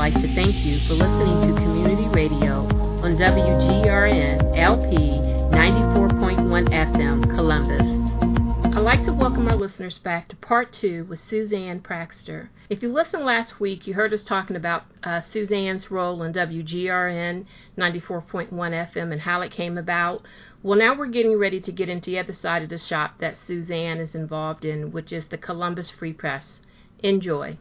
like to thank you for listening to Community Radio on WGRN LP 94.1 FM Columbus. I'd like to welcome our listeners back to part two with Suzanne Praxter. If you listened last week, you heard us talking about uh, Suzanne's role in WGRN 94.1 FM and how it came about. Well, now we're getting ready to get into the other side of the shop that Suzanne is involved in, which is the Columbus Free Press. Enjoy.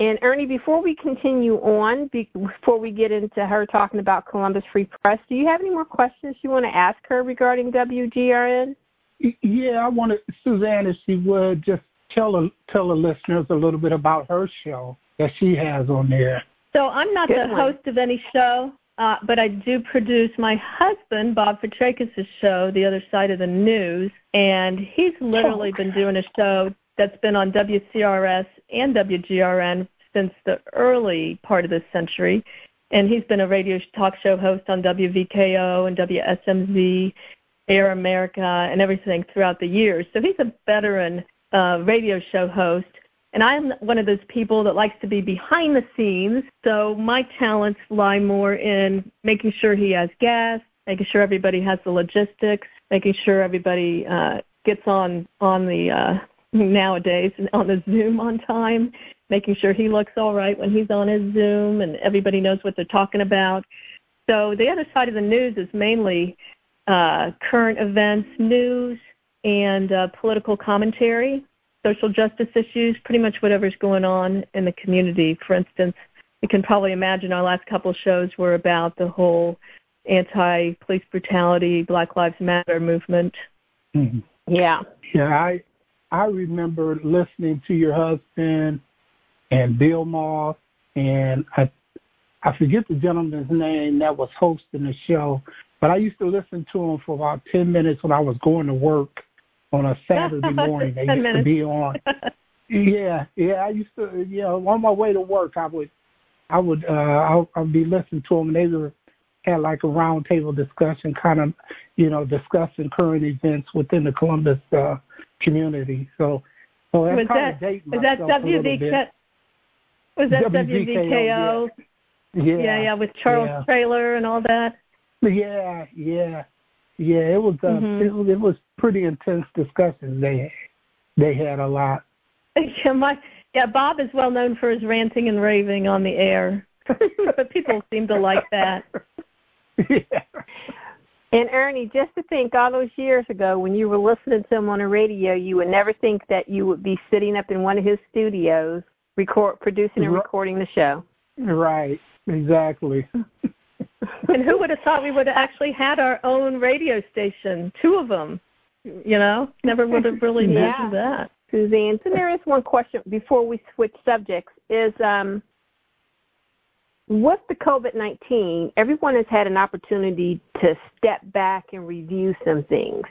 And Ernie, before we continue on, before we get into her talking about Columbus Free Press, do you have any more questions you want to ask her regarding WGRN? Yeah, I wanted Suzanne, if she would just tell tell the listeners a little bit about her show that she has on there. So I'm not Good the one. host of any show, uh, but I do produce my husband Bob Fitrakis' show, The Other Side of the News, and he's literally oh. been doing a show that's been on WCRS and WGRN since the early part of this century. And he's been a radio talk show host on WVKO and WSMZ Air America and everything throughout the years. So he's a veteran uh, radio show host. And I'm one of those people that likes to be behind the scenes. So my talents lie more in making sure he has gas, making sure everybody has the logistics, making sure everybody uh, gets on on the uh, nowadays on the Zoom on time, making sure he looks all right when he's on his Zoom, and everybody knows what they're talking about. So the other side of the news is mainly uh, current events, news, and uh, political commentary, social justice issues, pretty much whatever's going on in the community. For instance, you can probably imagine our last couple of shows were about the whole anti police brutality, Black Lives Matter movement. Mm-hmm. Yeah. Yeah, I I remember listening to your husband and Bill Moss and I I forget the gentleman's name that was hosting the show, but I used to listen to him for about ten minutes when I was going to work on a Saturday morning. They used minutes. to be on. yeah, yeah. I used to, you know, on my way to work, I would, I would, uh, I I'd be listening to them, and they were had like a roundtable discussion, kind of, you know, discussing current events within the Columbus uh, community. So, so that's was kind that, of was that WVK? Was that WVKO? Yeah. yeah, yeah, yeah, with Charles yeah. Traylor and all that. Yeah, yeah, yeah. It was uh, mm-hmm. it was it was pretty intense discussions. They they had a lot. Yeah, my yeah. Bob is well known for his ranting and raving on the air. But people seem to like that. Yeah. And Ernie, just to think, all those years ago, when you were listening to him on the radio, you would never think that you would be sitting up in one of his studios, record, producing and recording the show. Right. Exactly. and who would have thought we would have actually had our own radio station, two of them? You know, never would have really imagined yeah. that. Suzanne, so there is one question before we switch subjects. Is um, with the COVID nineteen, everyone has had an opportunity to step back and review some things.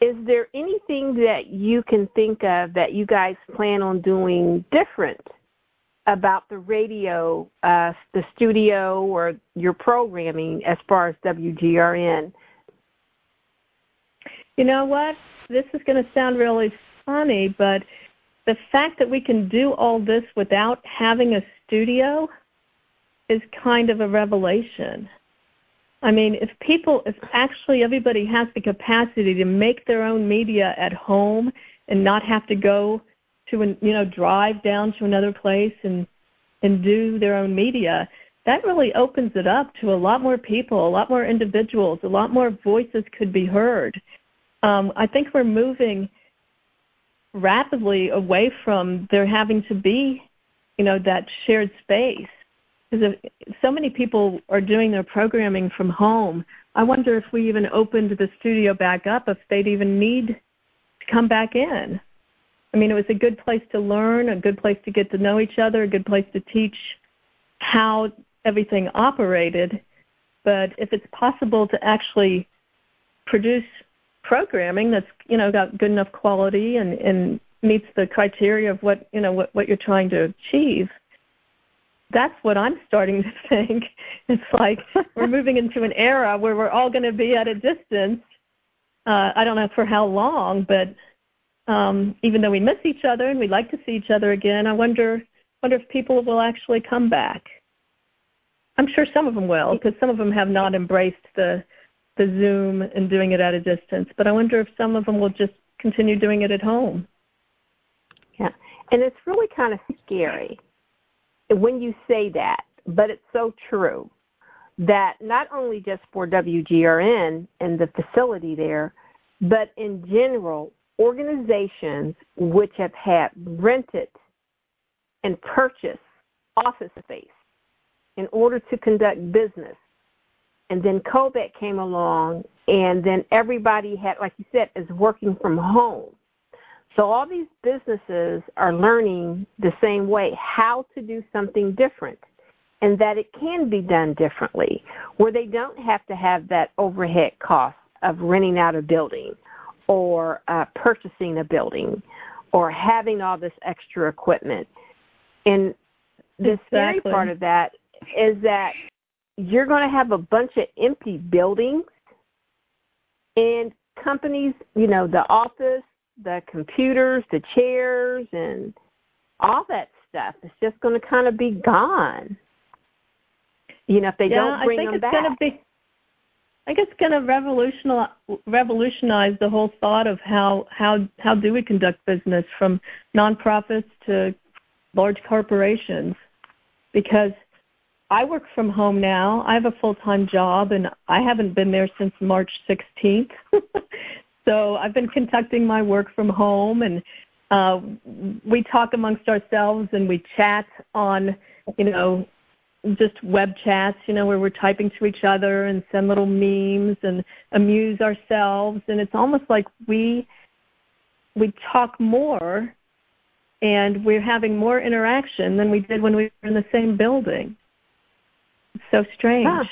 Is there anything that you can think of that you guys plan on doing different about the radio, uh, the studio, or your programming as far as WGRN? You know what? This is going to sound really funny, but the fact that we can do all this without having a studio is kind of a revelation. I mean, if people, if actually everybody has the capacity to make their own media at home and not have to go to an you know drive down to another place and and do their own media that really opens it up to a lot more people a lot more individuals a lot more voices could be heard. Um, i think we're moving rapidly away from there having to be you know that shared space because so many people are doing their programming from home i wonder if we even opened the studio back up if they'd even need to come back in I mean, it was a good place to learn, a good place to get to know each other, a good place to teach how everything operated. But if it's possible to actually produce programming that's you know got good enough quality and, and meets the criteria of what you know what, what you're trying to achieve, that's what I'm starting to think. It's like we're moving into an era where we're all going to be at a distance. Uh, I don't know for how long, but um, even though we miss each other and we'd like to see each other again, I wonder wonder if people will actually come back. I'm sure some of them will, because some of them have not embraced the the Zoom and doing it at a distance. But I wonder if some of them will just continue doing it at home. Yeah, and it's really kind of scary when you say that, but it's so true that not only just for WGRN and the facility there, but in general, organizations which have had rented and purchased office space in order to conduct business. And then COVID came along, and then everybody had, like you said, is working from home. So all these businesses are learning the same way how to do something different and that it can be done differently where they don't have to have that overhead cost of renting out a building or uh, purchasing a building or having all this extra equipment. And the exactly. scary part of that is that you're going to have a bunch of empty buildings and companies, you know, the office, the computers, the chairs, and all that stuff is just going to kind of be gone. You know, if they yeah, don't bring I think them it's back. Gonna be, I think it's going to revolutionize revolutionize the whole thought of how how how do we conduct business from nonprofits to large corporations, because I work from home now. I have a full time job, and I haven't been there since March 16th. so I've been conducting my work from home, and uh, we talk amongst ourselves, and we chat on, you know, just web chats, you know, where we're typing to each other and send little memes and amuse ourselves, and it's almost like we we talk more and we're having more interaction than we did when we were in the same building. It's so strange. Huh.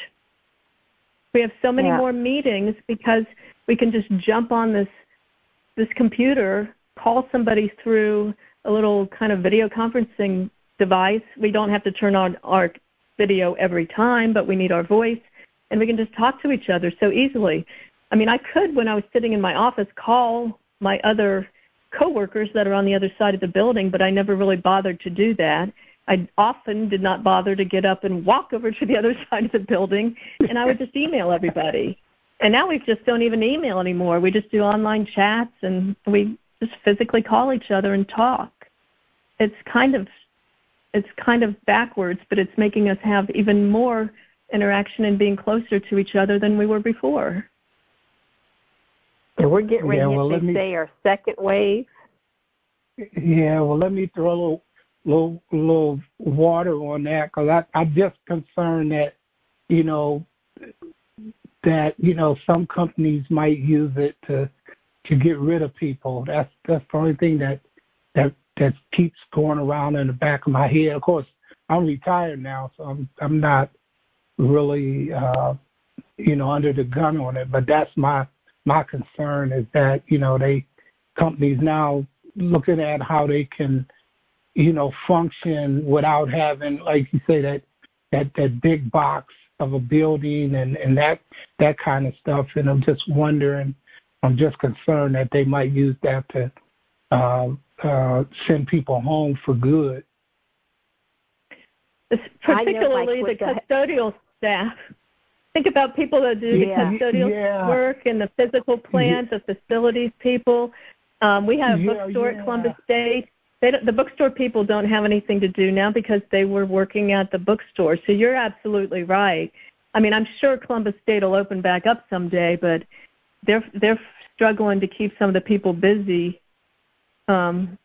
We have so many yeah. more meetings because we can just jump on this this computer, call somebody through a little kind of video conferencing device. We don't have to turn on our video every time, but we need our voice, and we can just talk to each other so easily. I mean, I could, when I was sitting in my office, call my other coworkers that are on the other side of the building, but I never really bothered to do that. I often did not bother to get up and walk over to the other side of the building, and I would just email everybody. And now we just don't even email anymore. We just do online chats, and we just physically call each other and talk. It's kind of it's kind of backwards, but it's making us have even more interaction and being closer to each other than we were before. And we're getting ready, yeah, well, as they me, say, our second wave. Yeah, well, let me throw a little, little, little water on that because I, I'm just concerned that, you know, that you know some companies might use it to to get rid of people. That's that's the only thing that that that keeps going around in the back of my head. Of course, I'm retired now, so I'm I'm not really uh, you know under the gun on it. But that's my my concern is that you know they companies now looking at how they can you know function without having like you say that that that big box of a building and and that that kind of stuff and i'm just wondering i'm just concerned that they might use that to uh, uh, send people home for good. Particularly know, like, the custodial staff. Think about people that do yeah. the custodial yeah. work and the physical plant, yeah. the facilities people. Um, we have a bookstore at Columbus State. They the bookstore people don't have anything to do now because they were working at the bookstore. So you're absolutely right. I mean, I'm sure Columbus State will open back up someday, but they're they're struggling to keep some of the people busy um,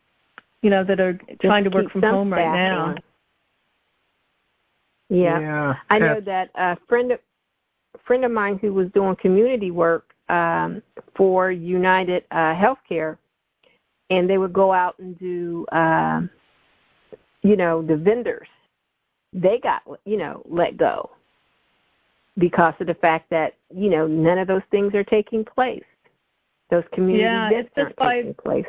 you know, that are Just trying to work from home right now. Yeah. yeah. I know that a friend of, friend of mine who was doing community work um, for United uh, Healthcare, and they would go out and do, uh, you know, the vendors. They got, you know, let go because of the fact that you know none of those things are taking place. Those community yeah, events it's just aren't taking by, place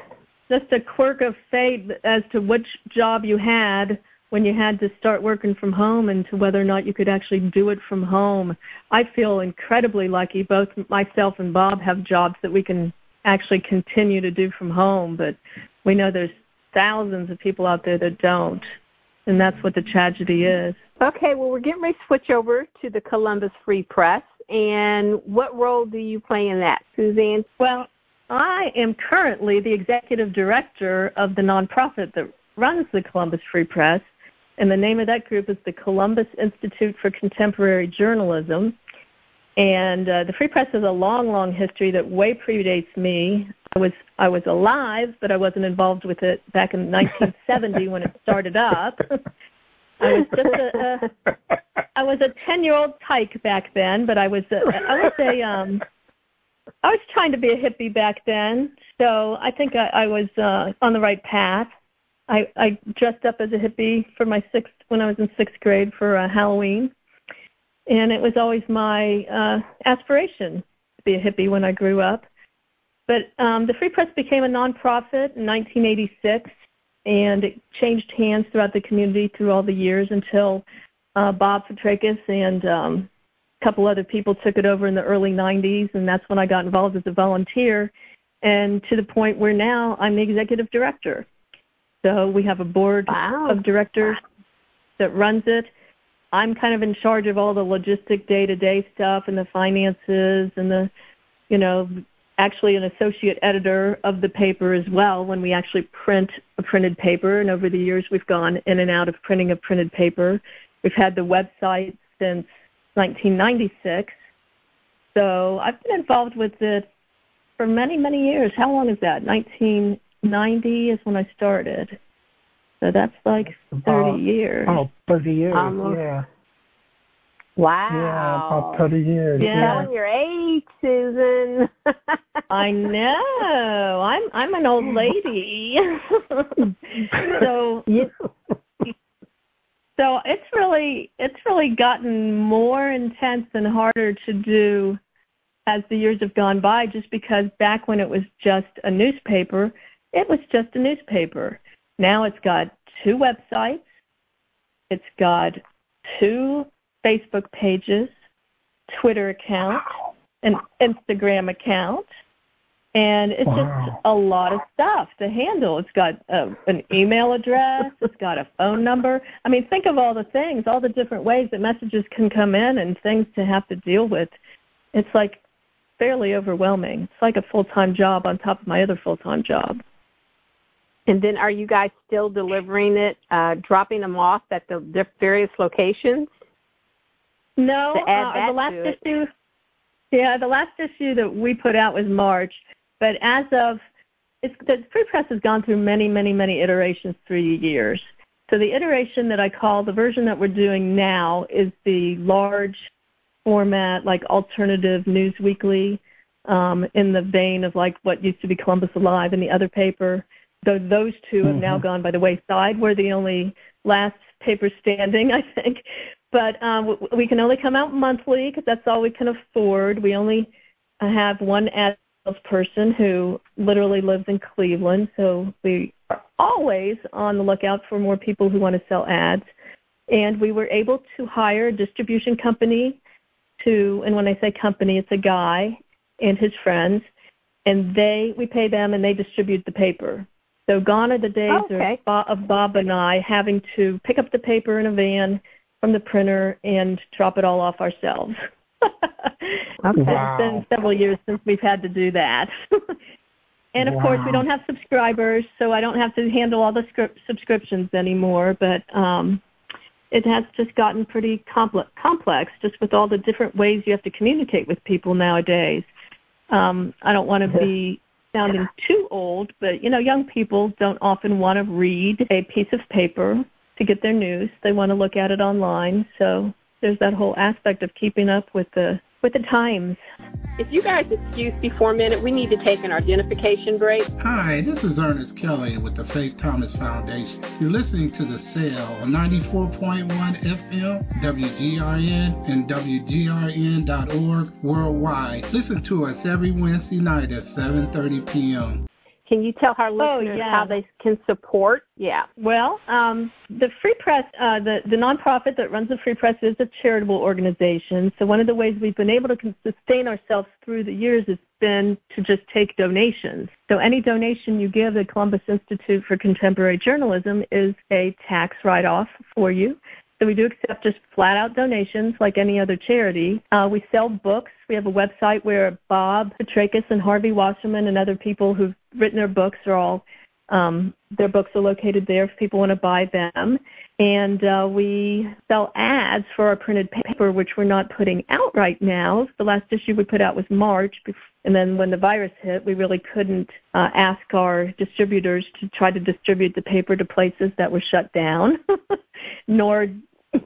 just a quirk of fate as to which job you had when you had to start working from home and to whether or not you could actually do it from home. I feel incredibly lucky. Both myself and Bob have jobs that we can actually continue to do from home, but we know there's thousands of people out there that don't. and that's what the tragedy is. Okay, well, we're getting ready to switch over to the Columbus Free Press. And what role do you play in that, Suzanne? Well, I am currently the executive director of the nonprofit that runs the Columbus Free Press. And the name of that group is the Columbus Institute for Contemporary Journalism. And uh, the Free Press has a long, long history that way predates me. I was I was alive, but I wasn't involved with it back in 1970 when it started up. I was just a, a I was a 10 year old tyke back then, but I was a, I was a um I was trying to be a hippie back then, so I think I, I was uh, on the right path. I, I dressed up as a hippie for my sixth when I was in sixth grade for uh, Halloween, and it was always my uh, aspiration to be a hippie when I grew up. But um, the Free Press became a nonprofit in 1986, and it changed hands throughout the community through all the years until uh, Bob Fitrakis and um, a couple other people took it over in the early 90s, and that's when I got involved as a volunteer, and to the point where now I'm the executive director. So we have a board wow. of directors that runs it. I'm kind of in charge of all the logistic day-to-day stuff and the finances and the, you know, actually an associate editor of the paper as well when we actually print a printed paper. And over the years, we've gone in and out of printing a printed paper. We've had the website since 1996. So I've been involved with it for many, many years. How long is that? 1990 is when I started. So that's like 30 years. Oh, 30 years, Almost. yeah. Wow. Yeah, about 30 years. Yeah. Telling your age, Susan. I know. I'm I'm an old lady. so so it's really it's really gotten more intense and harder to do as the years have gone by just because back when it was just a newspaper, it was just a newspaper. Now it's got two websites. It's got two Facebook pages, Twitter account, an Instagram account, and it's Wow. just a lot of stuff to handle. It's got uh, an email address, it's got a phone number. I mean, think of all the things, all the different ways that messages can come in and things to have to deal with. It's like fairly overwhelming. It's like a full-time job on top of my other full-time job. And then are you guys still delivering it, uh, dropping them off at the diff- various locations? No, uh, the last to it. issue. Yeah, the last issue that we put out was March, but as of it's the Free Press has gone through many, many, many iterations through the years. So the iteration that I call the version that we're doing now is the large format, like alternative news weekly, um, in the vein of like what used to be Columbus Alive and the other paper. Though those 2 have now Mhm. gone by the wayside. We're the only last paper standing, I think. But um, we can only come out monthly because that's all we can afford. We only have one ad salesperson who literally lives in Cleveland, so we are always on the lookout for more people who want to sell ads. And we were able to hire a distribution company to, and when I say company, it's a guy and his friends, and they we pay them and they distribute the paper. So gone are the days Okay. of, Bob, of Bob and I having to pick up the paper in a van from the printer and drop it all off ourselves. Okay. Wow. It's been several years since we've had to do that. and of course, we don't have subscribers, so I don't have to handle all the script subscriptions anymore. But um, it has just gotten pretty complex, complex, just with all the different ways you have to communicate with people nowadays. Um, I don't want to be sounding too old, but you know, young people don't often want to read a piece of paper to get their news. They want to look at it online. So there's that whole aspect of keeping up with the with the times. If you guys excuse me for a minute, we need to take an identification break. Hi, this is Ernest Kelly with the Faith Thomas Foundation. You're listening to The Sale on 94.1 FM, WGRN, and WGRN.org worldwide. Listen to us every Wednesday night at 7.30 p.m. Can you tell our Oh, listeners yeah. how they can support? Yeah. Well, um, the Free Press, uh, the the nonprofit that runs the Free Press is a charitable organization. So one of the ways we've been able to sustain ourselves through the years has been to just take donations. So any donation you give the Columbus Institute for Contemporary Journalism is a tax write-off for you. So we do accept just flat out donations like any other charity. Uh, we sell books. We have a website where Bob Fitrakis and Harvey Wasserman and other people who've written their books are all um, their books are located there if people want to buy them. And uh, we sell ads for our printed paper, which we're not putting out right now. The last issue we put out was March. And then when the virus hit, we really couldn't uh, ask our distributors to try to distribute the paper to places that were shut down, nor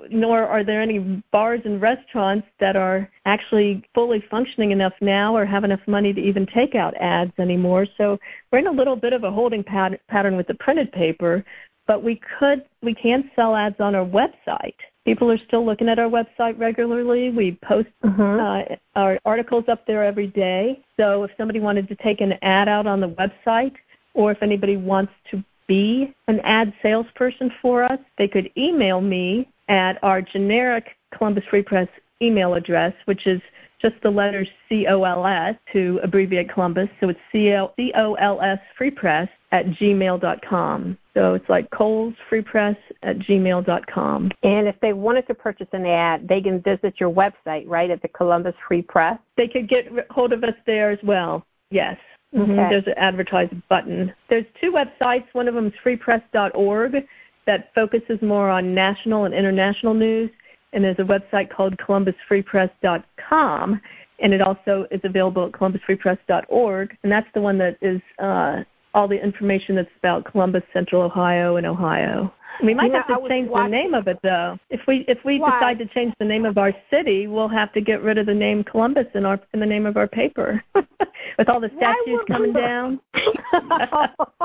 nor are there any bars and restaurants that are actually fully functioning enough now or have enough money to even take out ads anymore. So we're in a little bit of a holding pat- pattern with the printed paper, but we could we can sell ads on our website. People are still looking at our website regularly. We post uh, our articles up there every day. So if somebody wanted to take an ad out on the website, or if anybody wants to be an ad salesperson for us, they could email me at our generic Columbus Free Press email address, which is just the letters C-O-L-S to abbreviate Columbus. So it's C-O-L-S Free Press at gmail.com. So it's like Coles Free Press at gmail.com. And if they wanted to purchase an ad, they can visit your website, right, at the Columbus Free Press. They could get hold of us there as well. Yes. Mhm. Okay. There's an advertise button. There's two websites. One of them is freepress.org that focuses more on national and international news, and there's a website called columbusfreepress.com, and it also is available at columbusfreepress.org, and that's the one that is uh, all the information that's about Columbus, Central Ohio, and Ohio. We might have to change watching- the name of it though. If we if we Why? decide to change the name of our city, we'll have to get rid of the name Columbus in our in the name of our paper. With all the statues coming down.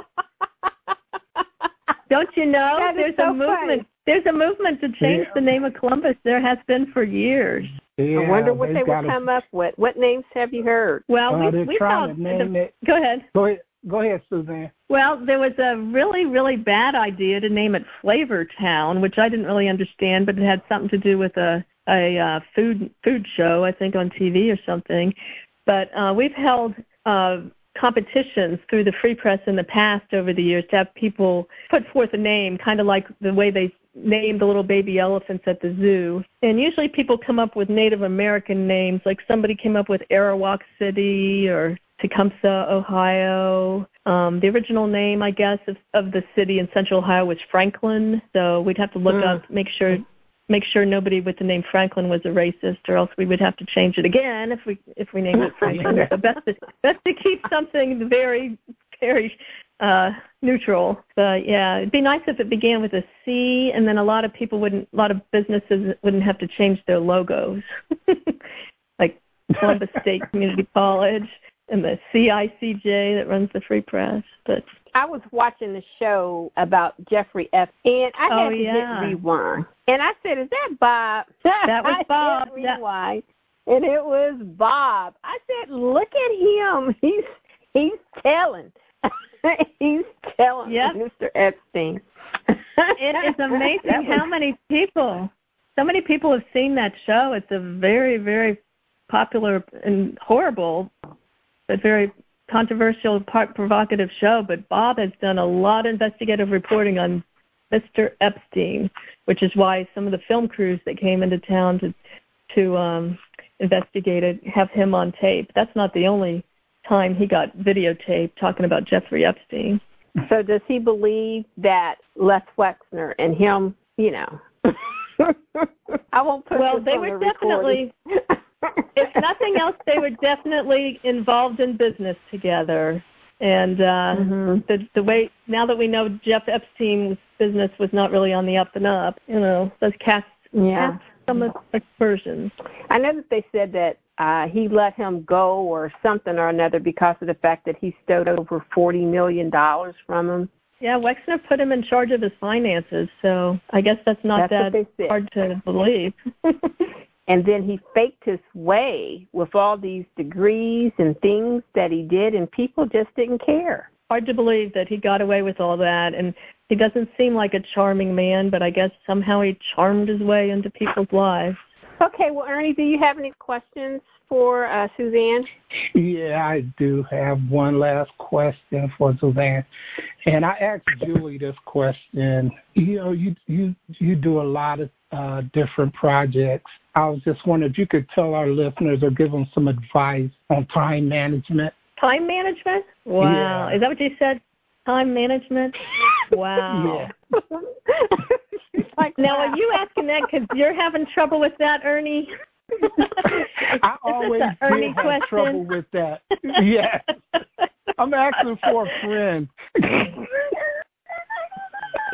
Don't you know That is there's so a movement funny. there's a movement to change Yeah. the name of Columbus. There has been for years. Yeah, I wonder what they've will gotta- come up with. What names have you heard? Well, Uh, we we trying thought to name the, it. Go ahead. Go ahead, go ahead, Suzanne. Well, there was a really, really bad idea to name it Flavor Town, which I didn't really understand, but it had something to do with a a uh, food food show, I think, on TV or something. But uh, we've held uh, competitions through the Free Press in the past over the years to have people put forth a name, kind of like the way they named the little baby elephants at the zoo. And usually people come up with Native American names, like somebody came up with Arawak City or Tecumseh, Ohio. Um, the original name, I guess, of, of the city in Central Ohio was Franklin. So we'd have to look Mm. up, make sure, make sure nobody with the name Franklin was a racist, or else we would have to change it again if we if we named it Franklin. so best to best to keep something very very uh neutral. But yeah, it'd be nice if it began with a C, and then a lot of people wouldn't, a lot of businesses wouldn't have to change their logos, like Columbus State Community College and the CICJ that runs the Free Press. But I was watching the show about Jeffrey F. And I Oh, had to yeah. hit rewind. And I said, Is that Bob? That was Bob. Rewind. And it was Bob. I said, Look at him. He's he's telling. he's telling Yep. Mr. Epstein. it is amazing how many people, so many people have seen that show. It's a very, very popular and horrible, but very controversial, part provocative show. But Bob has done a lot of investigative reporting on Mr. Epstein, which is why some of the film crews that came into town to to um, investigate it have him on tape. That's not the only time he got videotaped talking about Jeffrey Epstein. So does he believe that Les Wexner and him, you know? I won't put Well, they were the recording. if nothing else, they were definitely involved in business together. And uh Mhm. the the way now that we know Jeff Epstein's business was not really on the up and up, you know, let's cast Yeah. cast some aspersions. I know that they said that uh he let him go or something or another because of the fact that he stowed over forty million dollars from him. Yeah, Wexner put him in charge of his finances, so I guess that's not That's that hard to believe. And then he faked his way with all these degrees and things that he did and people just didn't care. hard to believe that he got away with all that. And he doesn't seem like a charming man, but I guess somehow he charmed his way into people's lives. Okay, well, Ernie, do you have any questions for uh, Suzanne? Yeah, I do have one last question for Suzanne, and I asked Julie this question. You know, you you you do a lot of uh, different projects. I was just wondering if you could tell our listeners or give them some advice on time management. Time management? Wow, yeah. is that what you said? Time management? Wow. Like now, are you asking that because you're having trouble with that, Ernie? I always did have question? trouble with that. Yes. I'm asking for a friend.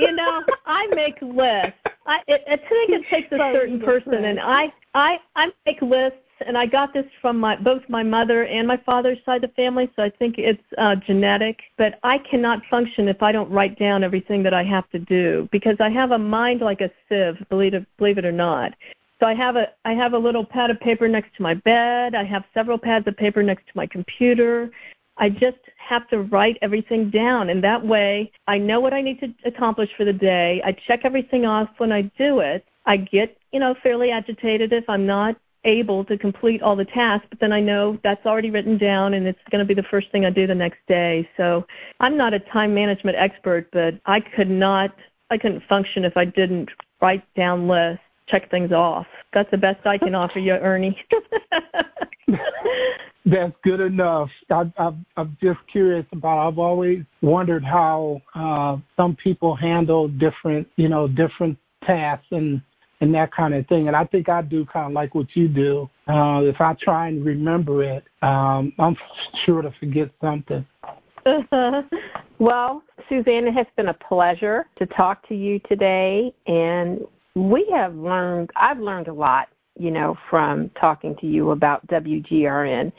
you know, I make lists. I it, I think it takes a certain person, and I I I make lists, and I got this from my both my mother and my father's side of the family, so I think it's uh, genetic. But I cannot function if I don't write down everything that I have to do because I have a mind like a sieve, believe it believe it or not. So I have a I have a little pad of paper next to my bed. I have several pads of paper next to my computer. I just have to write everything down and that way I know what I need to accomplish for the day. I check everything off when I do it. I get, you know, fairly agitated if I'm not able to complete all the tasks, but then I know that's already written down and it's going to be the first thing I do the next day. So I'm not a time management expert, but I could not, I couldn't function if I didn't write down lists check things off. That's the best I can offer you, Ernie. That's good enough. I, I, I'm just curious about. I've always wondered how uh, some people handle different, you know, different tasks and and that kind of thing. And I think I do kind of like what you do. Uh, if I try and remember it, um, I'm sure to forget something. well, Suzanne, it has been a pleasure to talk to you today, and we have learned, I've learned a lot, you know, from talking to you about WGRN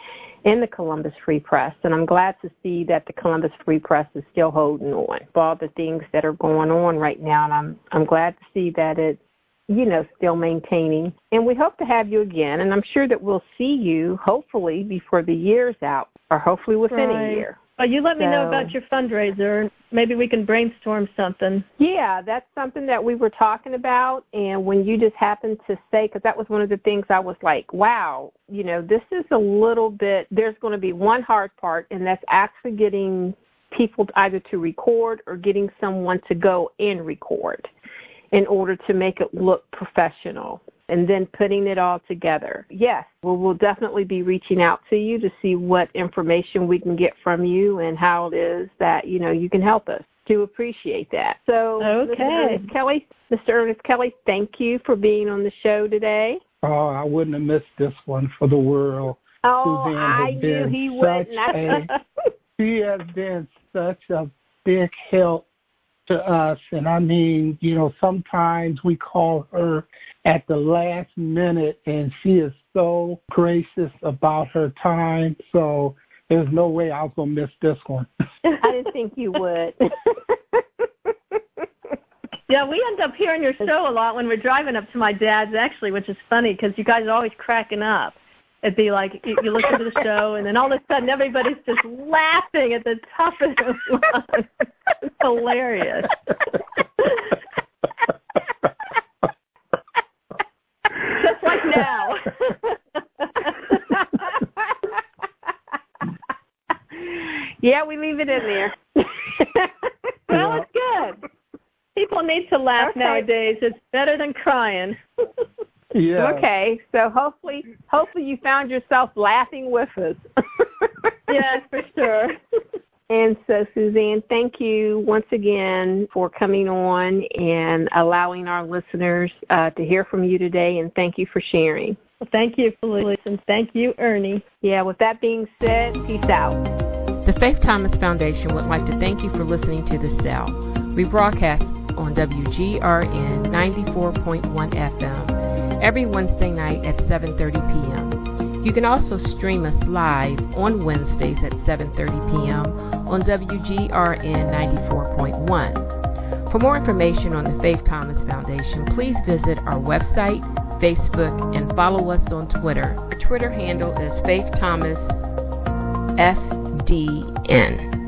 in the Columbus Free Press. And I'm glad to see that the Columbus Free Press is still holding on for all the things that are going on right now. And I'm, I'm glad to see that it's, you know, still maintaining. And we hope to have you again. And I'm sure that we'll see you hopefully before the year's out or hopefully within right. a year. Well, you let me know about your fundraiser. Maybe we can brainstorm something. Yeah, that's something that we were talking about. And when you just happened to say, because that was one of the things I was like, wow, you know, this is a little bit, there's going to be one hard part, and that's actually getting people either to record or getting someone to go and record in order to make it look professional and then putting it all together. Yes, well, we'll definitely be reaching out to you to see what information we can get from you and how it is that, you know, you can help us. Do appreciate that. So, okay. Mr. Ernest Kelly, Mr. Ernest Kelly, thank you for being on the show today. Oh, I wouldn't have missed this one for the world. Oh, Suzanne I knew he wouldn't. A, he has been such a big help to us. And I mean, you know, sometimes we call her at the last minute and she is so gracious about her time. So there's no way I was going to miss this one. I didn't think you would. yeah, we end up hearing your show a lot when we're driving up to my dad's, actually, which is funny because you guys are always cracking up. It'd be like you, you listen to the show, and then all of a sudden everybody's just laughing at the top of their lungs. It's hilarious. just like now. yeah, we leave it in there. well, it's good. People need to laugh okay. nowadays. It's better than crying. Yeah. Okay, so hopefully, hopefully you found yourself laughing with us. yes, for sure. And so, Suzanne, thank you once again for coming on and allowing our listeners uh, to hear from you today. And thank you for sharing. Well, thank you, Felice, and thank you, Ernie. Yeah, with that being said, peace out. The Faith Thomas Foundation would like to thank you for listening to The Cell. We broadcast on WGRN 94.1 FM every Wednesday night at 7:30 p.m. You can also stream us live on Wednesdays at 7:30 p.m. on WGRN 94.1. For more information on the Faith Thomas Foundation, please visit our website, Facebook, and follow us on Twitter. Our Twitter handle is Faith Thomas FDN.